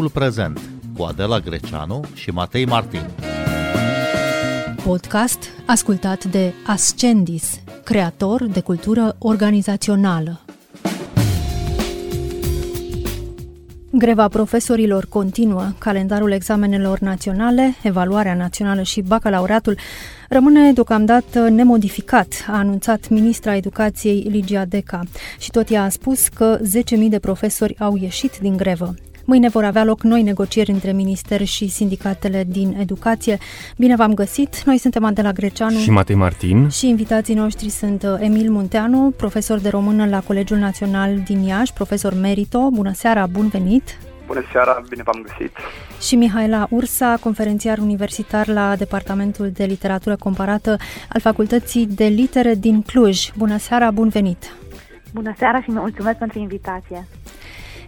Timpul prezent cu Adela Greceanu și Matei Martin. Podcast ascultat de Ascendis, creator de cultură organizațională. Greva profesorilor continuă, calendarul examenelor naționale, evaluarea națională și bacalaureatul rămâne deocamdată nemodificat, a anunțat ministra educației Ligia Deca și tot ea a spus că 10.000 de profesori au ieșit din grevă. Mâine vor avea loc noi negocieri între minister și sindicatele din educație. Bine v-am găsit! Noi suntem Adela Greceanu și Matei Martin și invitații noștri sunt uh, Emil Munteanu, profesor de română la Colegiul Național din Iași, profesor merito. Bună seara, bun venit! Bună seara, bine v-am găsit! Și Mihaela Ursa, conferențiar universitar la Departamentul de Literatură Comparată al Facultății de Litere din Cluj. Bună seara, bun venit! Bună seara și mulțumesc pentru invitație!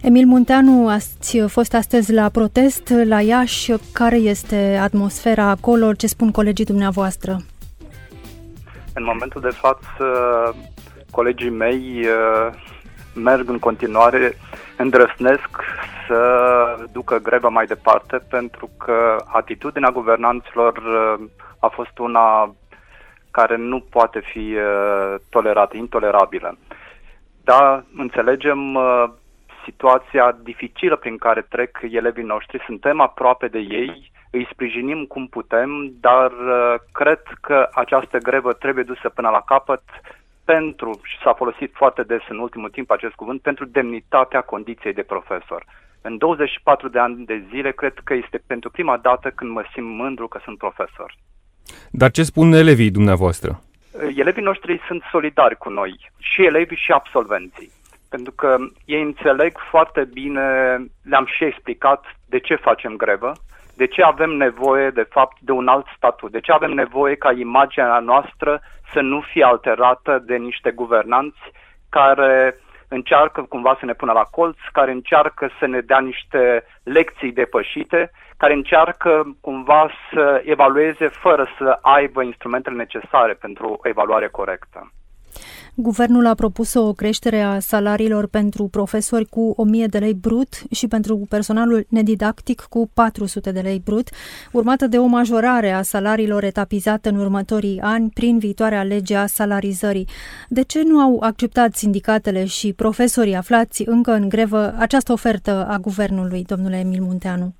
Emil Munteanu, ați fost astăzi la protest la Iași. Care este atmosfera acolo? Ce spun colegii dumneavoastră? În momentul de față, colegii mei uh, merg în continuare, îndrăsnesc să ducă greva mai departe pentru că atitudinea guvernanților uh, a fost una care nu poate fi uh, tolerată, intolerabilă. Da, înțelegem situația dificilă prin care trec elevii noștri, suntem aproape de ei, îi sprijinim cum putem, dar uh, cred că această grevă trebuie dusă până la capăt pentru, și s-a folosit foarte des în ultimul timp acest cuvânt, pentru demnitatea condiției de profesor. În 24 de ani de zile, cred că este pentru prima dată când mă simt mândru că sunt profesor. Dar ce spun elevii dumneavoastră? Elevii noștri sunt solidari cu noi, și elevii și absolvenții pentru că ei înțeleg foarte bine, le-am și explicat de ce facem grevă, de ce avem nevoie, de fapt, de un alt statut, de ce avem nevoie ca imaginea noastră să nu fie alterată de niște guvernanți care încearcă cumva să ne pună la colț, care încearcă să ne dea niște lecții depășite, care încearcă cumva să evalueze fără să aibă instrumentele necesare pentru o evaluare corectă. Guvernul a propus o creștere a salariilor pentru profesori cu 1000 de lei brut și pentru personalul nedidactic cu 400 de lei brut, urmată de o majorare a salariilor etapizată în următorii ani prin viitoarea lege a salarizării. De ce nu au acceptat sindicatele și profesorii aflați încă în grevă această ofertă a guvernului, domnule Emil Munteanu?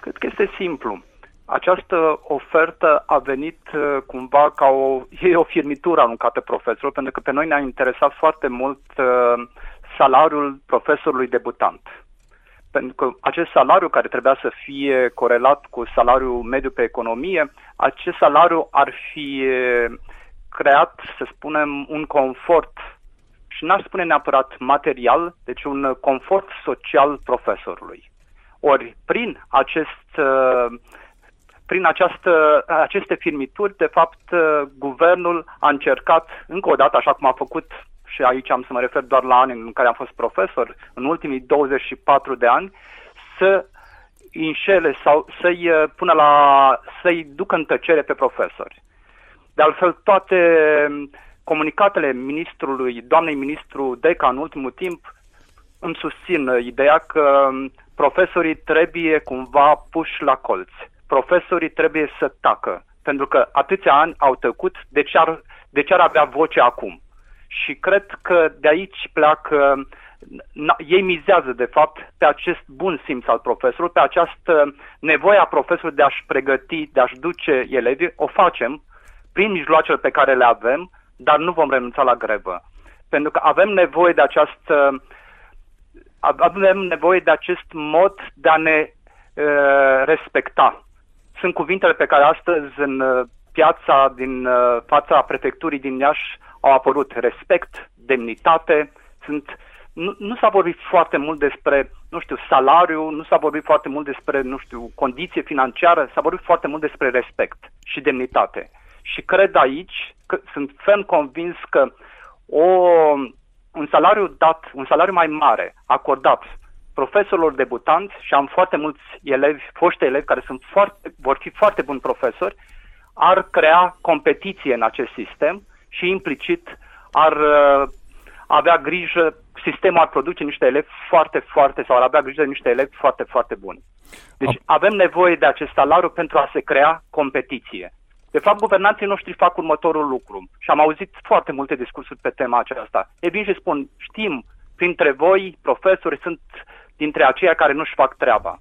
Cred că este simplu această ofertă a venit uh, cumva ca o, e o firmitură aruncată profesorul, pentru că pe noi ne-a interesat foarte mult uh, salariul profesorului debutant. Pentru că acest salariu care trebuia să fie corelat cu salariul mediu pe economie, acest salariu ar fi uh, creat, să spunem, un confort și n-aș spune neapărat material, deci un confort social profesorului. Ori prin acest uh, prin această, aceste firmituri, de fapt, uh, guvernul a încercat, încă o dată, așa cum a făcut și aici am să mă refer doar la ani în care am fost profesor, în ultimii 24 de ani, să înșele sau să-i uh, pună la, să-i ducă în tăcere pe profesori. De altfel, toate comunicatele ministrului, doamnei ministru Deca în ultimul timp, îmi susțin ideea că profesorii trebuie cumva puși la colț profesorii trebuie să tacă, pentru că atâția ani au tăcut, de ce ar, de ce ar avea voce acum? Și cred că de aici pleacă, ei mizează de fapt pe acest bun simț al profesorului, pe această nevoie a profesorului de a-și pregăti, de a-și duce elevii, o facem prin mijloacele pe care le avem, dar nu vom renunța la grevă. Pentru că avem nevoie de această avem nevoie de acest mod de a ne uh, respecta sunt cuvintele pe care astăzi în uh, piața din uh, fața prefecturii din Iași au apărut respect, demnitate, sunt nu, nu s-a vorbit foarte mult despre, nu știu, salariu, nu s-a vorbit foarte mult despre, nu știu, condiție financiară, s-a vorbit foarte mult despre respect și demnitate. Și cred aici, că sunt ferm convins că o, un salariu dat, un salariu mai mare, acordat profesorilor debutanți și am foarte mulți elevi, foști elevi care sunt foarte, vor fi foarte buni profesori, ar crea competiție în acest sistem și implicit ar uh, avea grijă sistemul ar produce niște elevi foarte, foarte, sau ar avea grijă de niște elevi foarte, foarte buni. Deci avem nevoie de acest salariu pentru a se crea competiție. De fapt, guvernanții noștri fac următorul lucru și am auzit foarte multe discursuri pe tema aceasta. E bine și spun, știm, printre voi, profesori, sunt dintre aceia care nu-și fac treaba.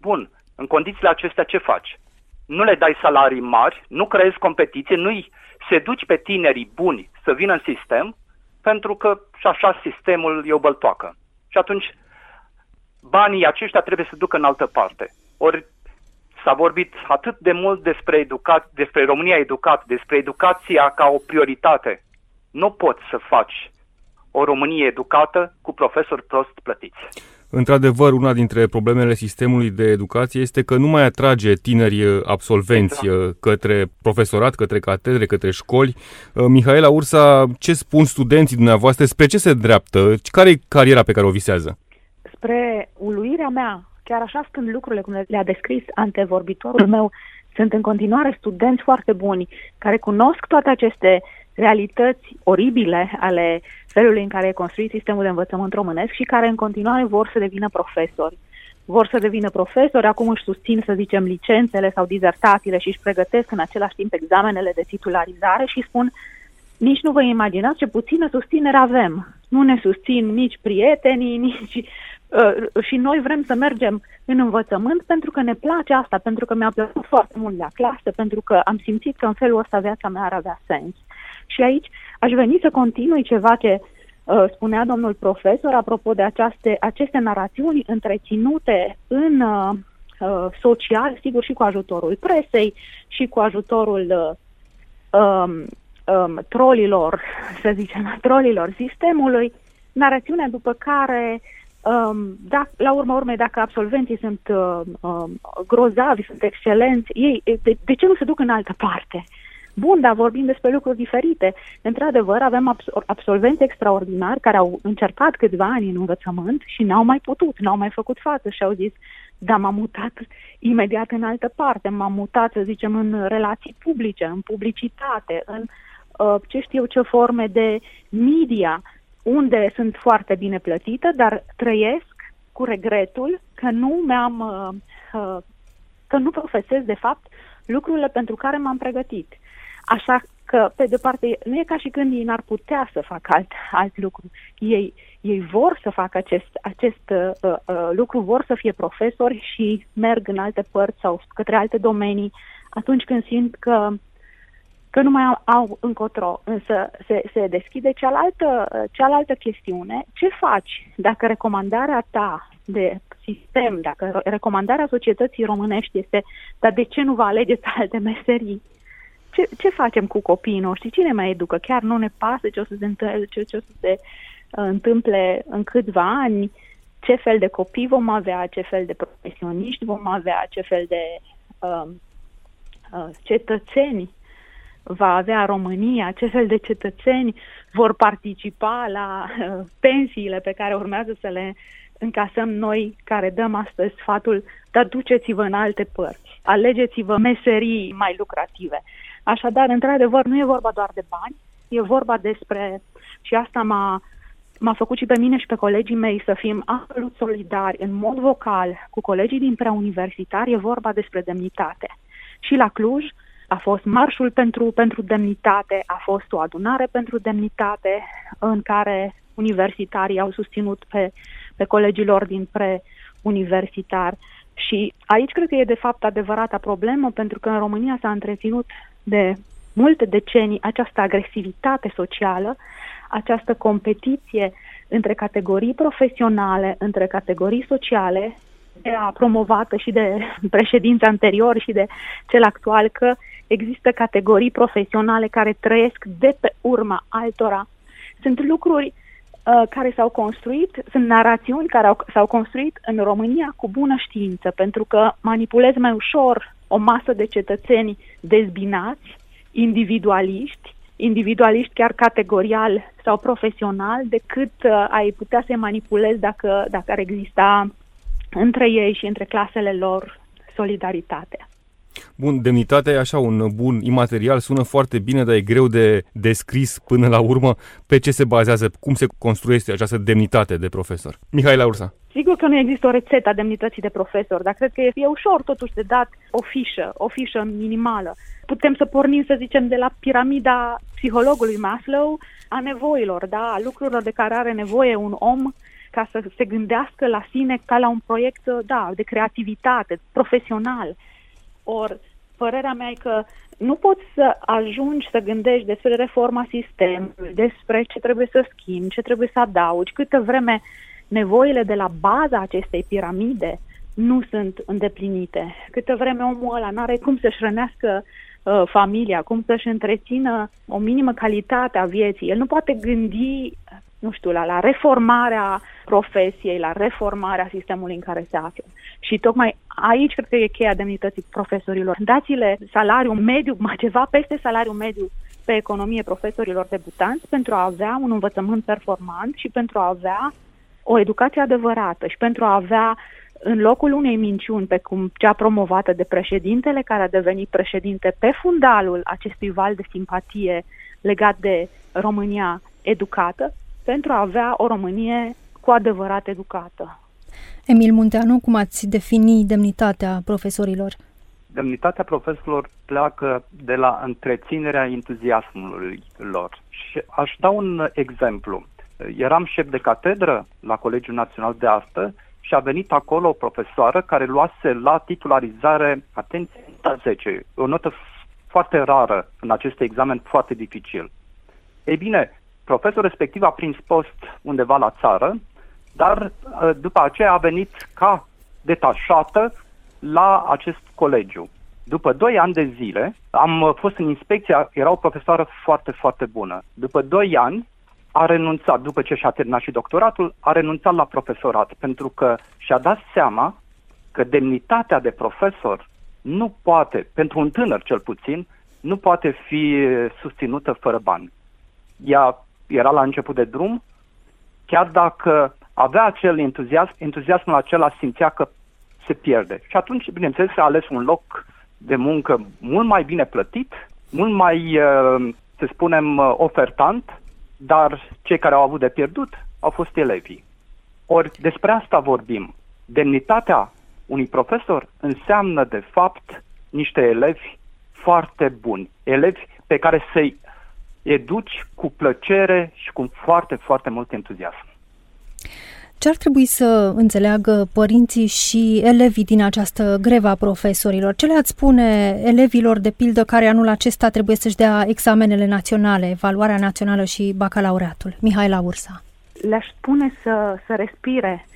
Bun, în condițiile acestea ce faci? Nu le dai salarii mari, nu creezi competiție, nu-i seduci pe tinerii buni să vină în sistem, pentru că și așa sistemul e o băltoacă. Și atunci banii aceștia trebuie să ducă în altă parte. Ori s-a vorbit atât de mult despre, educa- despre România educat, despre educația ca o prioritate. Nu poți să faci o Românie educată cu profesori prost plătiți. Într-adevăr, una dintre problemele sistemului de educație este că nu mai atrage tineri uh, absolvenți exact. Uh, către profesorat, către catedre, către școli. Uh, Mihaela Ursa, ce spun studenții dumneavoastră? Spre ce se dreaptă? Care e cariera pe care o visează? Spre uluirea mea, chiar așa sunt lucrurile cum le-a descris antevorbitorul meu, sunt în continuare studenți foarte buni care cunosc toate aceste realități oribile ale felului în care e construit sistemul de învățământ românesc și care în continuare vor să devină profesori. Vor să devină profesori, acum își susțin, să zicem, licențele sau dizertațiile și își pregătesc în același timp examenele de titularizare și spun nici nu vă imaginați ce puțină susținere avem. Nu ne susțin nici prietenii, nici uh, și noi vrem să mergem în învățământ pentru că ne place asta, pentru că mi-a plăcut foarte mult la clasă, pentru că am simțit că în felul ăsta viața mea ar avea sens. Și aici aș veni să continui ceva ce uh, spunea domnul profesor apropo de aceaste, aceste narațiuni întreținute în uh, uh, social, sigur și cu ajutorul presei și cu ajutorul uh, um, um, trolilor, să zicem, trolilor sistemului, narațiunea după care Um, da, la urma urmei, dacă absolvenții sunt uh, uh, grozavi, sunt excelenți, ei, de, de ce nu se duc în altă parte? Bun, dar vorbim despre lucruri diferite. Într-adevăr, avem absolvenți extraordinari care au încercat câțiva ani în învățământ și n-au mai putut, n-au mai făcut față și au zis, da, m-am mutat imediat în altă parte, m-am mutat, să zicem, în relații publice, în publicitate, în uh, ce știu ce forme de media, unde sunt foarte bine plătită, dar trăiesc cu regretul că nu mi-am, uh, uh, că nu profesez, de fapt, lucrurile pentru care m-am pregătit. Așa că, pe de parte, nu e ca și când ei n-ar putea să facă alt, alt lucru. Ei, ei vor să facă acest, acest uh, uh, lucru, vor să fie profesori și merg în alte părți sau către alte domenii atunci când simt că, că nu mai au, au încotro. Însă se, se deschide cealaltă, cealaltă chestiune. Ce faci dacă recomandarea ta de sistem, dacă recomandarea societății românești este dar de ce nu vă alegeți alte meserii? Ce, ce facem cu copiii noștri? Cine mai educă? Chiar nu ne pasă ce o să se întâmple, ce, ce o să se uh, întâmple în câțiva ani? Ce fel de copii vom avea? Ce fel de profesioniști vom avea? Ce fel de uh, uh, cetățeni va avea România? Ce fel de cetățeni vor participa la uh, pensiile pe care urmează să le încasăm noi care dăm astăzi sfatul, dar duceți-vă în alte părți, alegeți-vă meserii mai lucrative. Așadar, într-adevăr, nu e vorba doar de bani, e vorba despre, și asta m-a, m-a făcut și pe mine și pe colegii mei să fim absolut solidari în mod vocal cu colegii din preuniversitari, e vorba despre demnitate. Și la Cluj a fost marșul pentru, pentru demnitate, a fost o adunare pentru demnitate în care universitarii au susținut pe, pe colegilor din preuniversitar. Și aici cred că e de fapt adevărata problemă, pentru că în România s-a întreținut de multe decenii această agresivitate socială, această competiție între categorii profesionale, între categorii sociale, era promovată și de președința anterior și de cel actual, că există categorii profesionale care trăiesc de pe urma altora. Sunt lucruri uh, care s-au construit, sunt narațiuni care au, s-au construit în România cu bună știință, pentru că manipulezi mai ușor o masă de cetățeni dezbinați, individualiști, individualiști chiar categorial sau profesional, decât uh, ai putea să-i manipulezi dacă, dacă ar exista între ei și între clasele lor solidaritate. Bun, demnitatea e așa un bun imaterial, sună foarte bine, dar e greu de descris până la urmă pe ce se bazează, cum se construiește această demnitate de profesor. Mihai Laursa. Sigur că nu există o rețetă a demnității de profesor, dar cred că e ușor totuși de dat o fișă, o fișă minimală. Putem să pornim, să zicem, de la piramida psihologului Maslow a nevoilor, da, a lucrurilor de care are nevoie un om ca să se gândească la sine ca la un proiect, da, de creativitate, profesional. Ori, părerea mea e că nu poți să ajungi să gândești despre reforma sistemului, despre ce trebuie să schimbi, ce trebuie să adaugi, câtă vreme nevoile de la baza acestei piramide nu sunt îndeplinite. Câtă vreme omul ăla nu are cum să-și rănească uh, familia, cum să-și întrețină o minimă calitate a vieții. El nu poate gândi nu știu, la, la reformarea profesiei, la reformarea sistemului în care se află. Și tocmai aici cred că e cheia demnității profesorilor. Dați-le salariu mediu, mai ceva peste salariu mediu pe economie profesorilor debutanți pentru a avea un învățământ performant și pentru a avea o educație adevărată și pentru a avea în locul unei minciuni, pe cum cea promovată de președintele care a devenit președinte pe fundalul acestui val de simpatie legat de România educată, pentru a avea o Românie cu adevărat educată. Emil Munteanu, cum ați defini demnitatea profesorilor? Demnitatea profesorilor pleacă de la întreținerea entuziasmului lor. Și aș da un exemplu. Eram șef de catedră la Colegiul Național de Artă și a venit acolo o profesoară care luase la titularizare, atenție, 10, o notă foarte rară în acest examen foarte dificil. Ei bine, profesorul respectiv a prins post undeva la țară, dar uh, după aceea a venit ca detașată la acest colegiu. După doi ani de zile, am uh, fost în inspecție, era o profesoară foarte, foarte bună. După doi ani, a renunțat, după ce și-a terminat și doctoratul, a renunțat la profesorat, pentru că și-a dat seama că demnitatea de profesor nu poate, pentru un tânăr cel puțin, nu poate fi susținută fără bani. Ea era la început de drum, chiar dacă avea acel entuziasm, entuziasmul acela simțea că se pierde. Și atunci, bineînțeles, a ales un loc de muncă mult mai bine plătit, mult mai, uh, să spunem, uh, ofertant, dar cei care au avut de pierdut au fost elevii. Ori despre asta vorbim. Demnitatea unui profesor înseamnă, de fapt, niște elevi foarte buni, elevi pe care să-i educi cu plăcere și cu foarte, foarte mult entuziasm. Ce ar trebui să înțeleagă părinții și elevii din această greva profesorilor? Ce le-ați spune elevilor, de pildă, care anul acesta trebuie să-și dea examenele naționale, evaluarea națională și bacalaureatul? Mihai Ursa. Le-aș spune să, să respire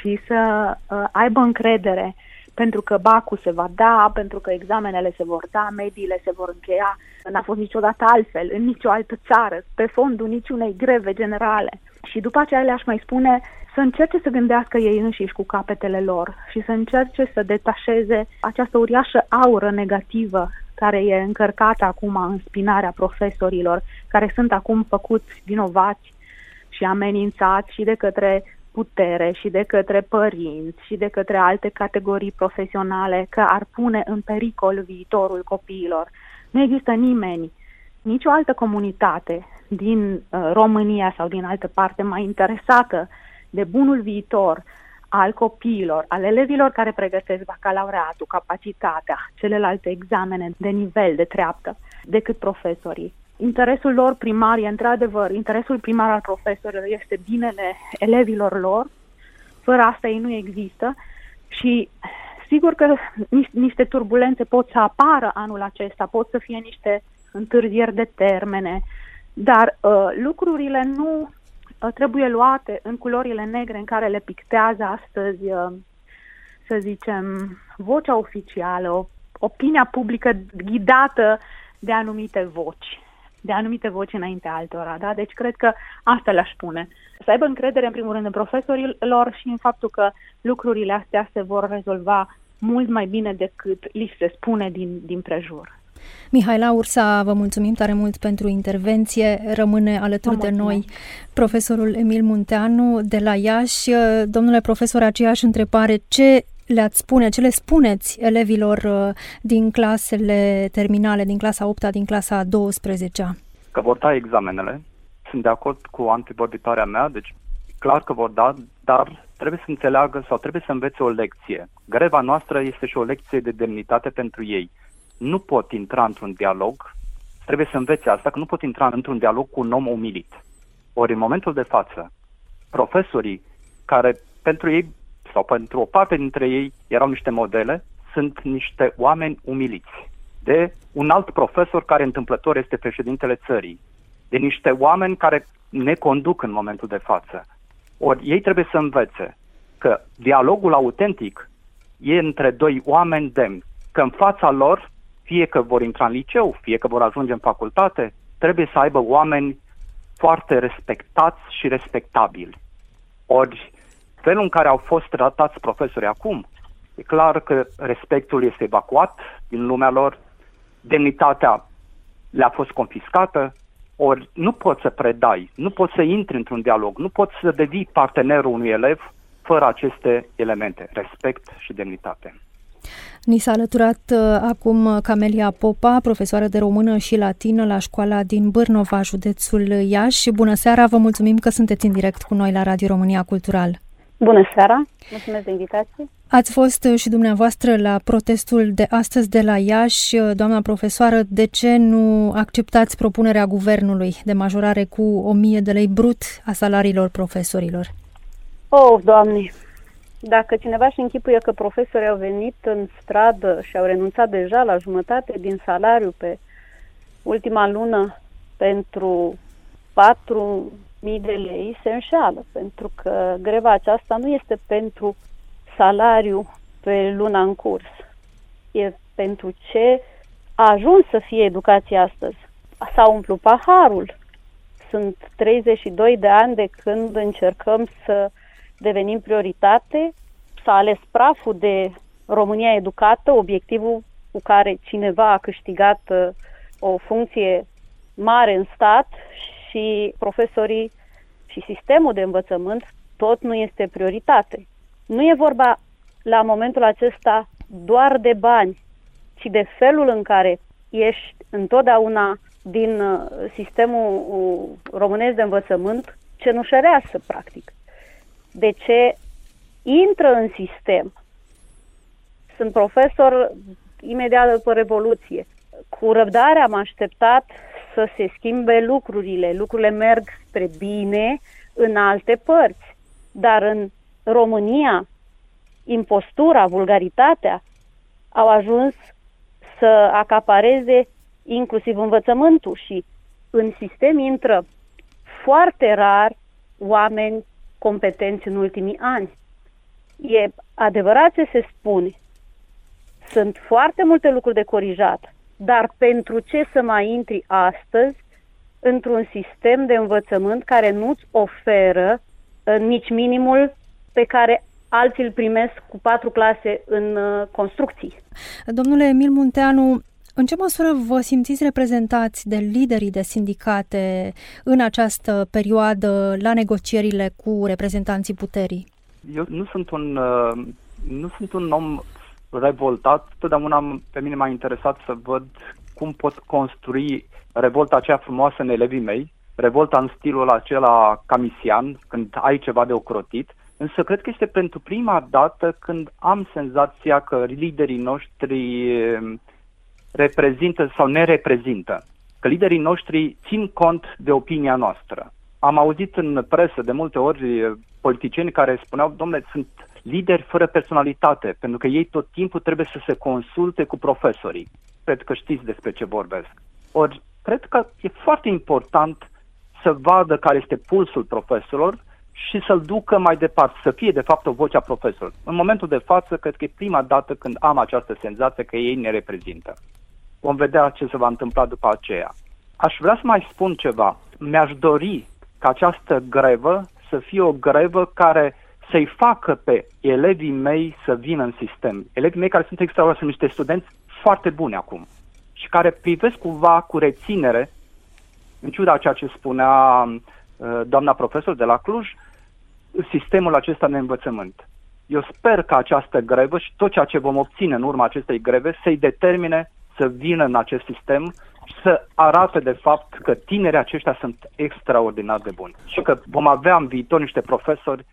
și să uh, aibă încredere pentru că bacul se va da, pentru că examenele se vor da, mediile se vor încheia. N-a fost niciodată altfel, în nicio altă țară, pe fondul niciunei greve generale. Și după aceea le-aș mai spune să încerce să gândească ei înșiși cu capetele lor și să încerce să detașeze această uriașă aură negativă care e încărcată acum în spinarea profesorilor, care sunt acum făcuți vinovați și amenințați și de către putere și de către părinți și de către alte categorii profesionale că ar pune în pericol viitorul copiilor. Nu există nimeni, nicio altă comunitate din uh, România sau din altă parte mai interesată de bunul viitor al copiilor, al elevilor care pregătesc bacalaureatul, capacitatea, celelalte examene de nivel, de treaptă, decât profesorii. Interesul lor primar e într-adevăr, interesul primar al profesorilor este binele elevilor lor, fără asta ei nu există și sigur că niște turbulențe pot să apară anul acesta, pot să fie niște întârzieri de termene, dar uh, lucrurile nu uh, trebuie luate în culorile negre în care le pictează astăzi, uh, să zicem, vocea oficială, opinia publică ghidată de anumite voci de anumite voci înainte altora, da? Deci cred că asta le-aș spune. Să aibă încredere în primul rând în profesorilor și în faptul că lucrurile astea se vor rezolva mult mai bine decât li se spune din, din prejur. Mihaela Ursa, vă mulțumim tare mult pentru intervenție. Rămâne alături de noi profesorul Emil Munteanu de la Iași. Domnule profesor, aceeași întrebare. Ce le-ați spune, ce le spuneți elevilor uh, din clasele terminale, din clasa 8 din clasa 12 -a? Că vor da examenele. Sunt de acord cu antivorbitoarea mea, deci clar că vor da, dar trebuie să înțeleagă sau trebuie să învețe o lecție. Greva noastră este și o lecție de demnitate pentru ei. Nu pot intra într-un dialog, trebuie să învețe asta, că nu pot intra într-un dialog cu un om umilit. Ori în momentul de față, profesorii care pentru ei sau pentru o parte dintre ei erau niște modele, sunt niște oameni umiliți de un alt profesor care întâmplător este președintele țării, de niște oameni care ne conduc în momentul de față. Ori ei trebuie să învețe că dialogul autentic e între doi oameni demni, că în fața lor, fie că vor intra în liceu, fie că vor ajunge în facultate, trebuie să aibă oameni foarte respectați și respectabili. Ori felul în care au fost tratați profesorii acum, e clar că respectul este evacuat din lumea lor, demnitatea le-a fost confiscată, ori nu poți să predai, nu poți să intri într-un dialog, nu poți să devii partenerul unui elev fără aceste elemente, respect și demnitate. Ni s-a alăturat uh, acum Camelia Popa, profesoară de română și latină la școala din Bârnova, județul Iași. Bună seara, vă mulțumim că sunteți în direct cu noi la Radio România Cultural. Bună seara, mulțumesc de invitație. Ați fost uh, și dumneavoastră la protestul de astăzi de la Iași. Uh, doamna profesoară, de ce nu acceptați propunerea guvernului de majorare cu 1000 de lei brut a salariilor profesorilor? Oh, doamne, dacă cineva își închipuie că profesorii au venit în stradă și au renunțat deja la jumătate din salariu pe ultima lună pentru 4 mii de lei se înșeală, pentru că greva aceasta nu este pentru salariu pe luna în curs. E pentru ce a ajuns să fie educația astăzi. S-a umplut paharul. Sunt 32 de ani de când încercăm să devenim prioritate. S-a ales praful de România educată, obiectivul cu care cineva a câștigat uh, o funcție mare în stat și profesorii și sistemul de învățământ tot nu este prioritate. Nu e vorba la momentul acesta doar de bani, ci de felul în care ești întotdeauna din uh, sistemul uh, românesc de învățământ cenușăreasă, practic. De ce intră în sistem? Sunt profesor imediat după Revoluție. Cu răbdare am așteptat să se schimbe lucrurile. Lucrurile merg spre bine în alte părți. Dar în România, impostura, vulgaritatea au ajuns să acapareze inclusiv învățământul și în sistem intră foarte rar oameni competenți în ultimii ani. E adevărat ce se spune. Sunt foarte multe lucruri de corijat, dar pentru ce să mai intri astăzi într-un sistem de învățământ care nu-ți oferă uh, nici minimul pe care alții îl primesc cu patru clase în uh, construcții. Domnule Emil Munteanu, în ce măsură vă simțiți reprezentați de liderii de sindicate în această perioadă la negocierile cu reprezentanții puterii? Eu nu sunt un, uh, nu sunt un om revoltat, totdeauna pe mine m-a interesat să văd cum pot construi revolta aceea frumoasă în elevii mei, revolta în stilul acela camisian, când ai ceva de ocrotit, însă cred că este pentru prima dată când am senzația că liderii noștri eh, reprezintă sau ne reprezintă, că liderii noștri țin cont de opinia noastră. Am auzit în presă de multe ori eh, politicieni care spuneau, domnule, sunt lideri fără personalitate, pentru că ei tot timpul trebuie să se consulte cu profesorii. Cred că știți despre ce vorbesc. Ori, cred că e foarte important să vadă care este pulsul profesorilor și să-l ducă mai departe, să fie de fapt o voce a profesorilor. În momentul de față, cred că e prima dată când am această senzație că ei ne reprezintă. Vom vedea ce se va întâmpla după aceea. Aș vrea să mai spun ceva. Mi-aș dori ca această grevă să fie o grevă care să-i facă pe elevii mei să vină în sistem. Elevii mei care sunt extraordinar, sunt niște studenți foarte buni acum și care privesc cumva cu reținere, în ciuda ceea ce spunea uh, doamna profesor de la Cluj, sistemul acesta de învățământ. Eu sper că această grevă și tot ceea ce vom obține în urma acestei greve să-i determine să vină în acest sistem și să arate de fapt că tinerii aceștia sunt extraordinar de buni și că vom avea în viitor niște profesori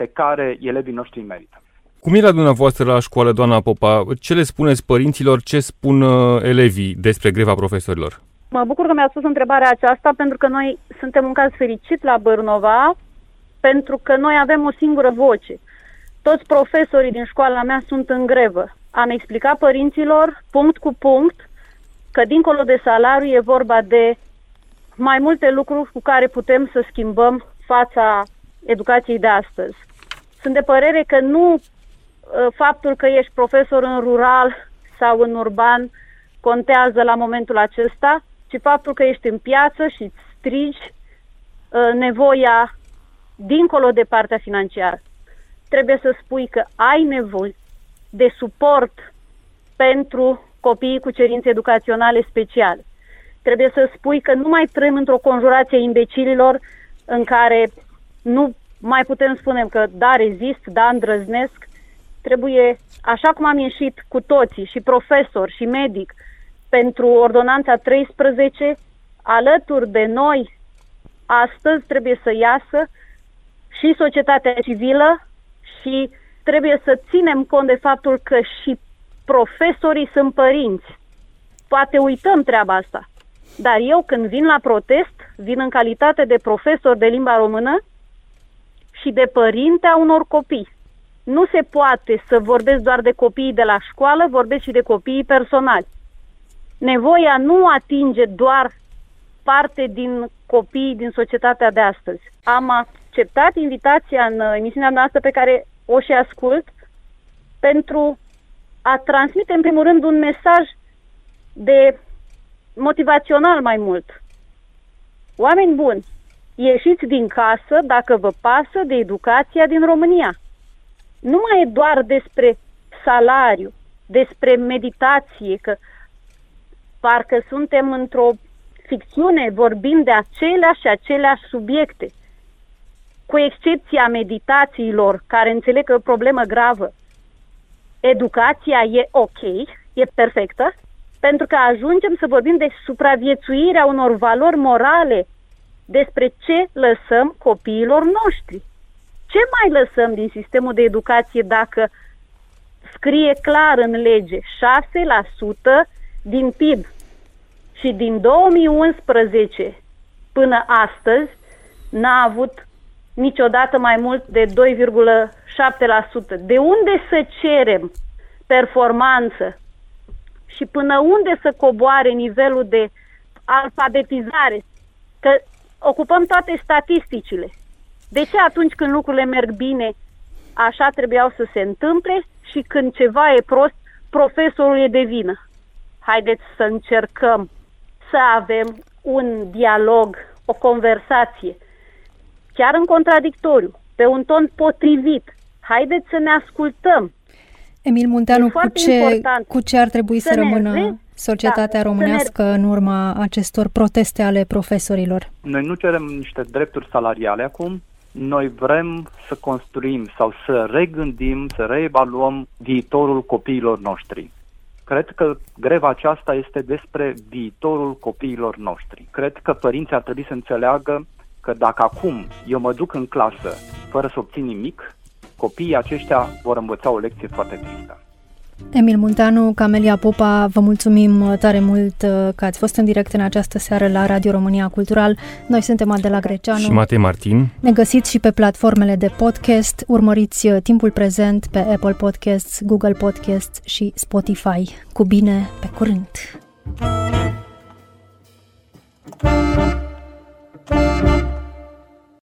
pe care elevii noștri merită. Cum e la dumneavoastră la școală, doamna Popa? Ce le spuneți părinților, ce spun uh, elevii despre greva profesorilor? Mă bucur că mi-a spus întrebarea aceasta pentru că noi suntem un caz fericit la Bărnova pentru că noi avem o singură voce. Toți profesorii din școala mea sunt în grevă. Am explicat părinților, punct cu punct, că dincolo de salariu e vorba de mai multe lucruri cu care putem să schimbăm fața educației de astăzi. Sunt de părere că nu Uh, faptul că ești profesor în rural sau în urban contează la momentul acesta, ci faptul că ești în piață și îți strigi uh, nevoia dincolo de partea financiară. Trebuie să spui că ai nevoie de suport pentru copiii cu cerințe educaționale speciale. Trebuie să spui că nu mai trăim într-o conjurație a imbecililor în care nu mai putem spune că da, rezist, da, îndrăznesc, trebuie, așa cum am ieșit cu toții, și profesor, și medic, pentru ordonanța 13, alături de noi, astăzi trebuie să iasă și societatea civilă și trebuie să ținem cont de faptul că și profesorii sunt părinți. Poate uităm treaba asta. Dar eu când vin la protest, vin în calitate de profesor de limba română și de părinte a unor copii nu se poate să vorbesc doar de copiii de la școală, vorbesc și de copiii personali. Nevoia nu atinge doar parte din copiii din societatea de astăzi. Am acceptat invitația în emisiunea noastră pe care o și ascult pentru a transmite în primul rând un mesaj de motivațional mai mult. Oameni buni, ieșiți din casă dacă vă pasă de educația din România nu mai e doar despre salariu, despre meditație, că parcă suntem într-o ficțiune, vorbim de aceleași și aceleași subiecte, cu excepția meditațiilor, care înțeleg că e o problemă gravă. Educația e ok, e perfectă, pentru că ajungem să vorbim de supraviețuirea unor valori morale, despre ce lăsăm copiilor noștri. Ce mai lăsăm din sistemul de educație dacă scrie clar în lege 6% din PIB și din 2011 până astăzi n-a avut niciodată mai mult de 2,7%. De unde să cerem performanță și până unde să coboare nivelul de alfabetizare? Că ocupăm toate statisticile. De ce atunci când lucrurile merg bine, așa trebuiau să se întâmple și când ceva e prost, profesorul e de vină? Haideți să încercăm să avem un dialog, o conversație, chiar în contradictoriu, pe un ton potrivit. Haideți să ne ascultăm. Emil Munteanu, cu ce, cu ce ar trebui să, să rămână ne, societatea da, românească ne... în urma acestor proteste ale profesorilor? Noi nu cerem niște drepturi salariale acum, noi vrem să construim sau să regândim, să reevaluăm viitorul copiilor noștri. Cred că greva aceasta este despre viitorul copiilor noștri. Cred că părinții ar trebui să înțeleagă că dacă acum eu mă duc în clasă fără să obțin nimic, copiii aceștia vor învăța o lecție foarte tristă. Emil Munteanu, Camelia Popa, vă mulțumim uh, tare mult uh, că ați fost în direct în această seară la Radio România Cultural. Noi suntem Adela Greceanu și Matei Martin. Ne găsiți și pe platformele de podcast. Urmăriți uh, timpul prezent pe Apple Podcasts, Google Podcasts și Spotify. Cu bine, pe curând! Thank you.